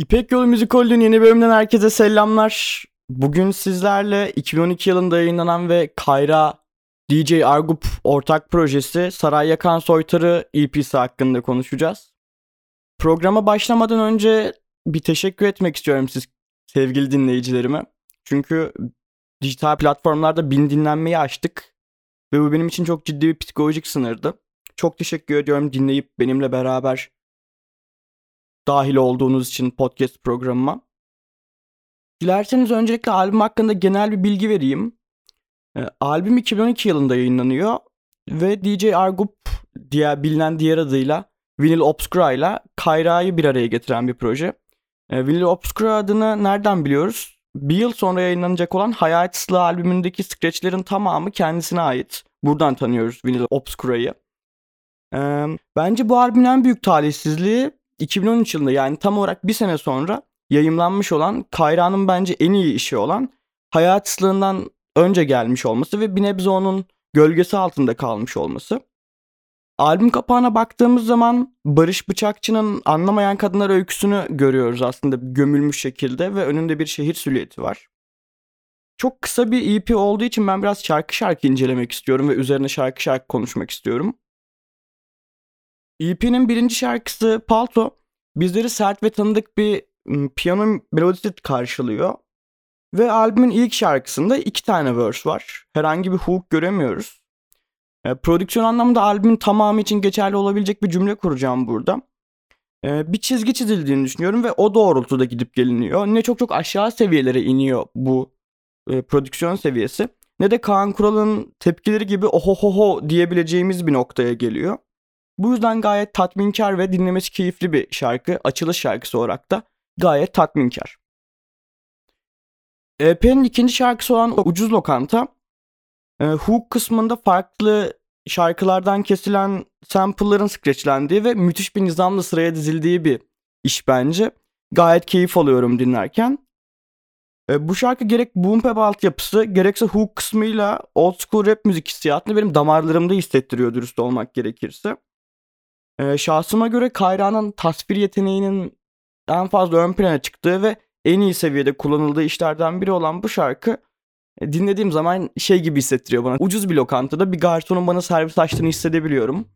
İpek Yolu Müzikol'ün yeni bölümünden herkese selamlar. Bugün sizlerle 2012 yılında yayınlanan ve Kayra DJ Argup ortak projesi Saray Yakan Soytarı EP'si hakkında konuşacağız. Programa başlamadan önce bir teşekkür etmek istiyorum siz sevgili dinleyicilerime. Çünkü dijital platformlarda bin dinlenmeyi açtık ve bu benim için çok ciddi bir psikolojik sınırdı. Çok teşekkür ediyorum dinleyip benimle beraber dahil olduğunuz için podcast programıma. Dilerseniz öncelikle albüm hakkında genel bir bilgi vereyim. E, albüm 2012 yılında yayınlanıyor ve DJ Argup diye bilinen diğer adıyla Vinyl Obscura ile Kayra'yı bir araya getiren bir proje. E, Vinyl Obscura adını nereden biliyoruz? Bir yıl sonra yayınlanacak olan Hayat Islı albümündeki sketchlerin tamamı kendisine ait. Buradan tanıyoruz Vinyl Obscura'yı. E, bence bu albümün en büyük talihsizliği 2013 yılında yani tam olarak bir sene sonra yayımlanmış olan Kayra'nın bence en iyi işi olan Hayat Islığından önce gelmiş olması ve bir nebze onun gölgesi altında kalmış olması. Albüm kapağına baktığımız zaman Barış Bıçakçı'nın Anlamayan Kadınlar öyküsünü görüyoruz aslında gömülmüş şekilde ve önünde bir şehir silüeti var. Çok kısa bir EP olduğu için ben biraz şarkı şarkı incelemek istiyorum ve üzerine şarkı şarkı konuşmak istiyorum. EP'nin birinci şarkısı Palto bizleri sert ve tanıdık bir piyano melodisi karşılıyor. Ve albümün ilk şarkısında iki tane verse var. Herhangi bir hook göremiyoruz. E, prodüksiyon anlamında albümün tamamı için geçerli olabilecek bir cümle kuracağım burada. E, bir çizgi çizildiğini düşünüyorum ve o doğrultuda gidip geliniyor. Ne çok çok aşağı seviyelere iniyor bu e, prodüksiyon seviyesi. Ne de Kaan Kural'ın tepkileri gibi ohohoho diyebileceğimiz bir noktaya geliyor. Bu yüzden gayet tatminkar ve dinlemesi keyifli bir şarkı. Açılış şarkısı olarak da gayet tatminkar. EP'nin ikinci şarkısı olan Ucuz Lokanta e, hook kısmında farklı şarkılardan kesilen sample'ların scratchlendiği ve müthiş bir nizamla sıraya dizildiği bir iş bence. Gayet keyif alıyorum dinlerken. E, bu şarkı gerek boom bap altyapısı gerekse hook kısmıyla old school rap müzik hissiyatını benim damarlarımda hissettiriyor dürüst olmak gerekirse. E, şahsıma göre Kayra'nın tasvir yeteneğinin en fazla ön plana çıktığı ve en iyi seviyede kullanıldığı işlerden biri olan bu şarkı e, dinlediğim zaman şey gibi hissettiriyor bana. Ucuz bir lokantada bir garsonun bana servis açtığını hissedebiliyorum.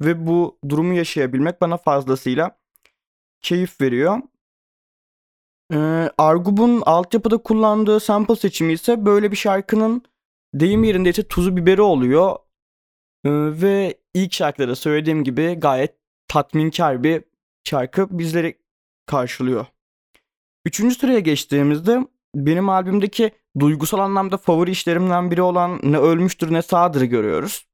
Ve bu durumu yaşayabilmek bana fazlasıyla keyif veriyor. Ee, Argub'un altyapıda kullandığı sample seçimi ise böyle bir şarkının deyim yerinde ise tuzu biberi oluyor. Ee, ve ilk şarkıda söylediğim gibi gayet tatminkar bir şarkı bizleri karşılıyor. Üçüncü sıraya geçtiğimizde benim albümdeki duygusal anlamda favori işlerimden biri olan Ne Ölmüştür Ne Sağdır'ı görüyoruz.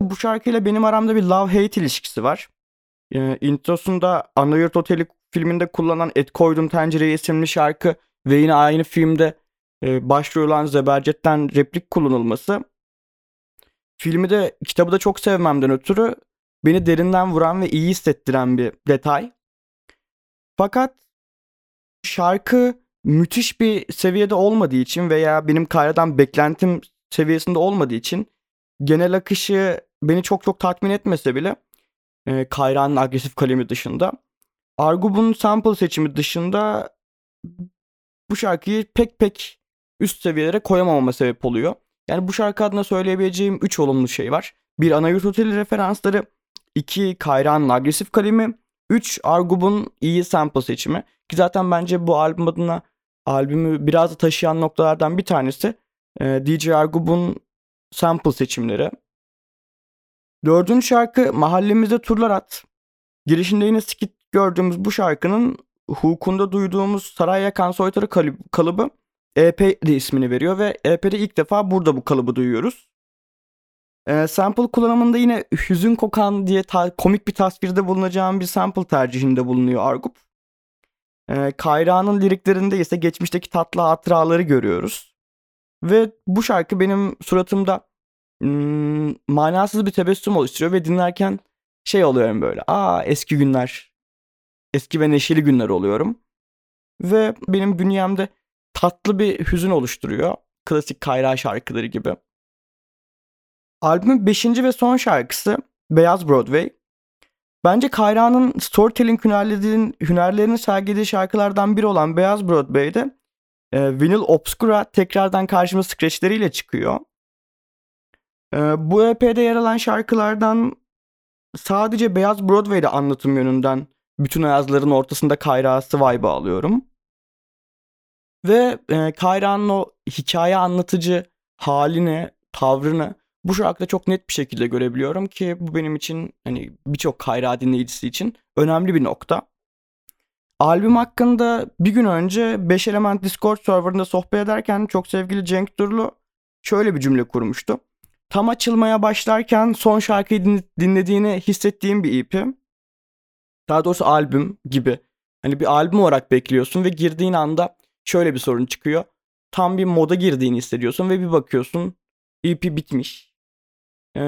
Bu şarkıyla benim aramda bir love-hate ilişkisi var. Ee, introsunda Anayurt Oteli filminde kullanılan Et Koydum Tencereye isimli şarkı ve yine aynı filmde e, başrol olan Zebercet'ten replik kullanılması filmi de kitabı da çok sevmemden ötürü beni derinden vuran ve iyi hissettiren bir detay. Fakat şarkı müthiş bir seviyede olmadığı için veya benim Kayra'dan beklentim seviyesinde olmadığı için genel akışı beni çok çok tatmin etmese bile e, Kayra'nın agresif kalemi dışında Argub'un sample seçimi dışında bu şarkıyı pek pek üst seviyelere koyamamama sebep oluyor. Yani bu şarkı adına söyleyebileceğim 3 olumlu şey var. Bir Anayurt Oteli referansları, 2 Kayra'nın agresif kalemi, 3 Argub'un iyi sample seçimi. Ki zaten bence bu albüm adına albümü biraz da taşıyan noktalardan bir tanesi e, DJ Argub'un sample seçimleri. Dördüncü şarkı Mahallemizde Turlar At. Girişinde yine skit gördüğümüz bu şarkının hukukunda duyduğumuz Saray Yakan Soytarı kalıbı EP de ismini veriyor ve EP'de ilk defa burada bu kalıbı duyuyoruz. E, sample kullanımında yine hüzün kokan diye ta- komik bir tasvirde bulunacağım bir sample tercihinde bulunuyor Argup. E, Kayra'nın liriklerinde ise geçmişteki tatlı hatıraları görüyoruz. Ve bu şarkı benim suratımda hmm, manasız bir tebessüm oluşturuyor ve dinlerken şey oluyorum böyle. Aa eski günler. Eski ve neşeli günler oluyorum. Ve benim bünyemde tatlı bir hüzün oluşturuyor. Klasik Kayra şarkıları gibi. Albümün 5. ve son şarkısı Beyaz Broadway. Bence Kayra'nın storytelling hünerlerini sergilediği şarkılardan biri olan Beyaz Broadway'de e, Vinyl Obscura tekrardan karşımıza scratchleriyle çıkıyor. E, bu EP'de yer alan şarkılardan sadece Beyaz Broadway'de anlatım yönünden bütün ayazların ortasında Kayra'sı vibe alıyorum. Ve e, Kayra'nın o hikaye anlatıcı halini, tavrını bu şarkıda çok net bir şekilde görebiliyorum ki bu benim için hani birçok Kayra dinleyicisi için önemli bir nokta. Albüm hakkında bir gün önce 5 Element Discord serverında sohbet ederken çok sevgili Cenk Durlu şöyle bir cümle kurmuştu. Tam açılmaya başlarken son şarkıyı dinlediğini hissettiğim bir EP. Daha doğrusu albüm gibi. Hani bir albüm olarak bekliyorsun ve girdiğin anda şöyle bir sorun çıkıyor. Tam bir moda girdiğini hissediyorsun ve bir bakıyorsun EP bitmiş. Ee,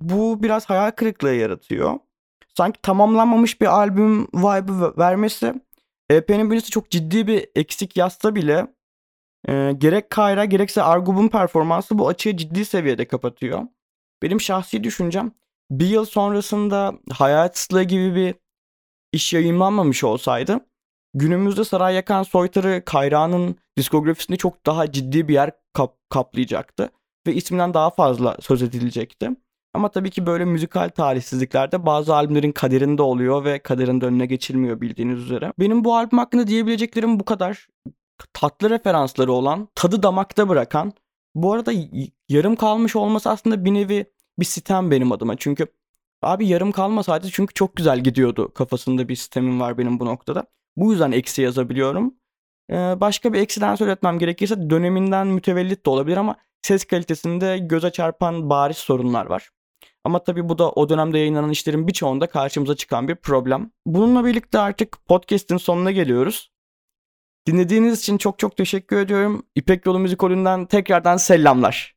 bu biraz hayal kırıklığı yaratıyor. Sanki tamamlanmamış bir albüm vibe vermesi EP'nin bünyesi çok ciddi bir eksik yazsa bile e, gerek Kayra gerekse Argub'un performansı bu açığı ciddi seviyede kapatıyor. Benim şahsi düşüncem bir yıl sonrasında Hayatıslığı gibi bir iş yayınlanmamış olsaydı günümüzde Saray Yakan Soytarı Kayra'nın diskografisinde çok daha ciddi bir yer kap- kaplayacaktı ve isminden daha fazla söz edilecekti. Ama tabii ki böyle müzikal talihsizliklerde bazı albümlerin kaderinde oluyor ve kaderinde önüne geçilmiyor bildiğiniz üzere. Benim bu albüm hakkında diyebileceklerim bu kadar. Tatlı referansları olan, tadı damakta bırakan. Bu arada yarım kalmış olması aslında bir nevi bir sitem benim adıma. Çünkü abi yarım kalmasaydı çünkü çok güzel gidiyordu kafasında bir sistemim var benim bu noktada. Bu yüzden eksi yazabiliyorum. Ee, başka bir eksiden söyletmem gerekirse döneminden mütevellit de olabilir ama ses kalitesinde göze çarpan bariz sorunlar var. Ama tabii bu da o dönemde yayınlanan işlerin birçoğunda karşımıza çıkan bir problem. Bununla birlikte artık podcast'in sonuna geliyoruz. Dinlediğiniz için çok çok teşekkür ediyorum. İpek Yolu Müzikolü'nden tekrardan selamlar.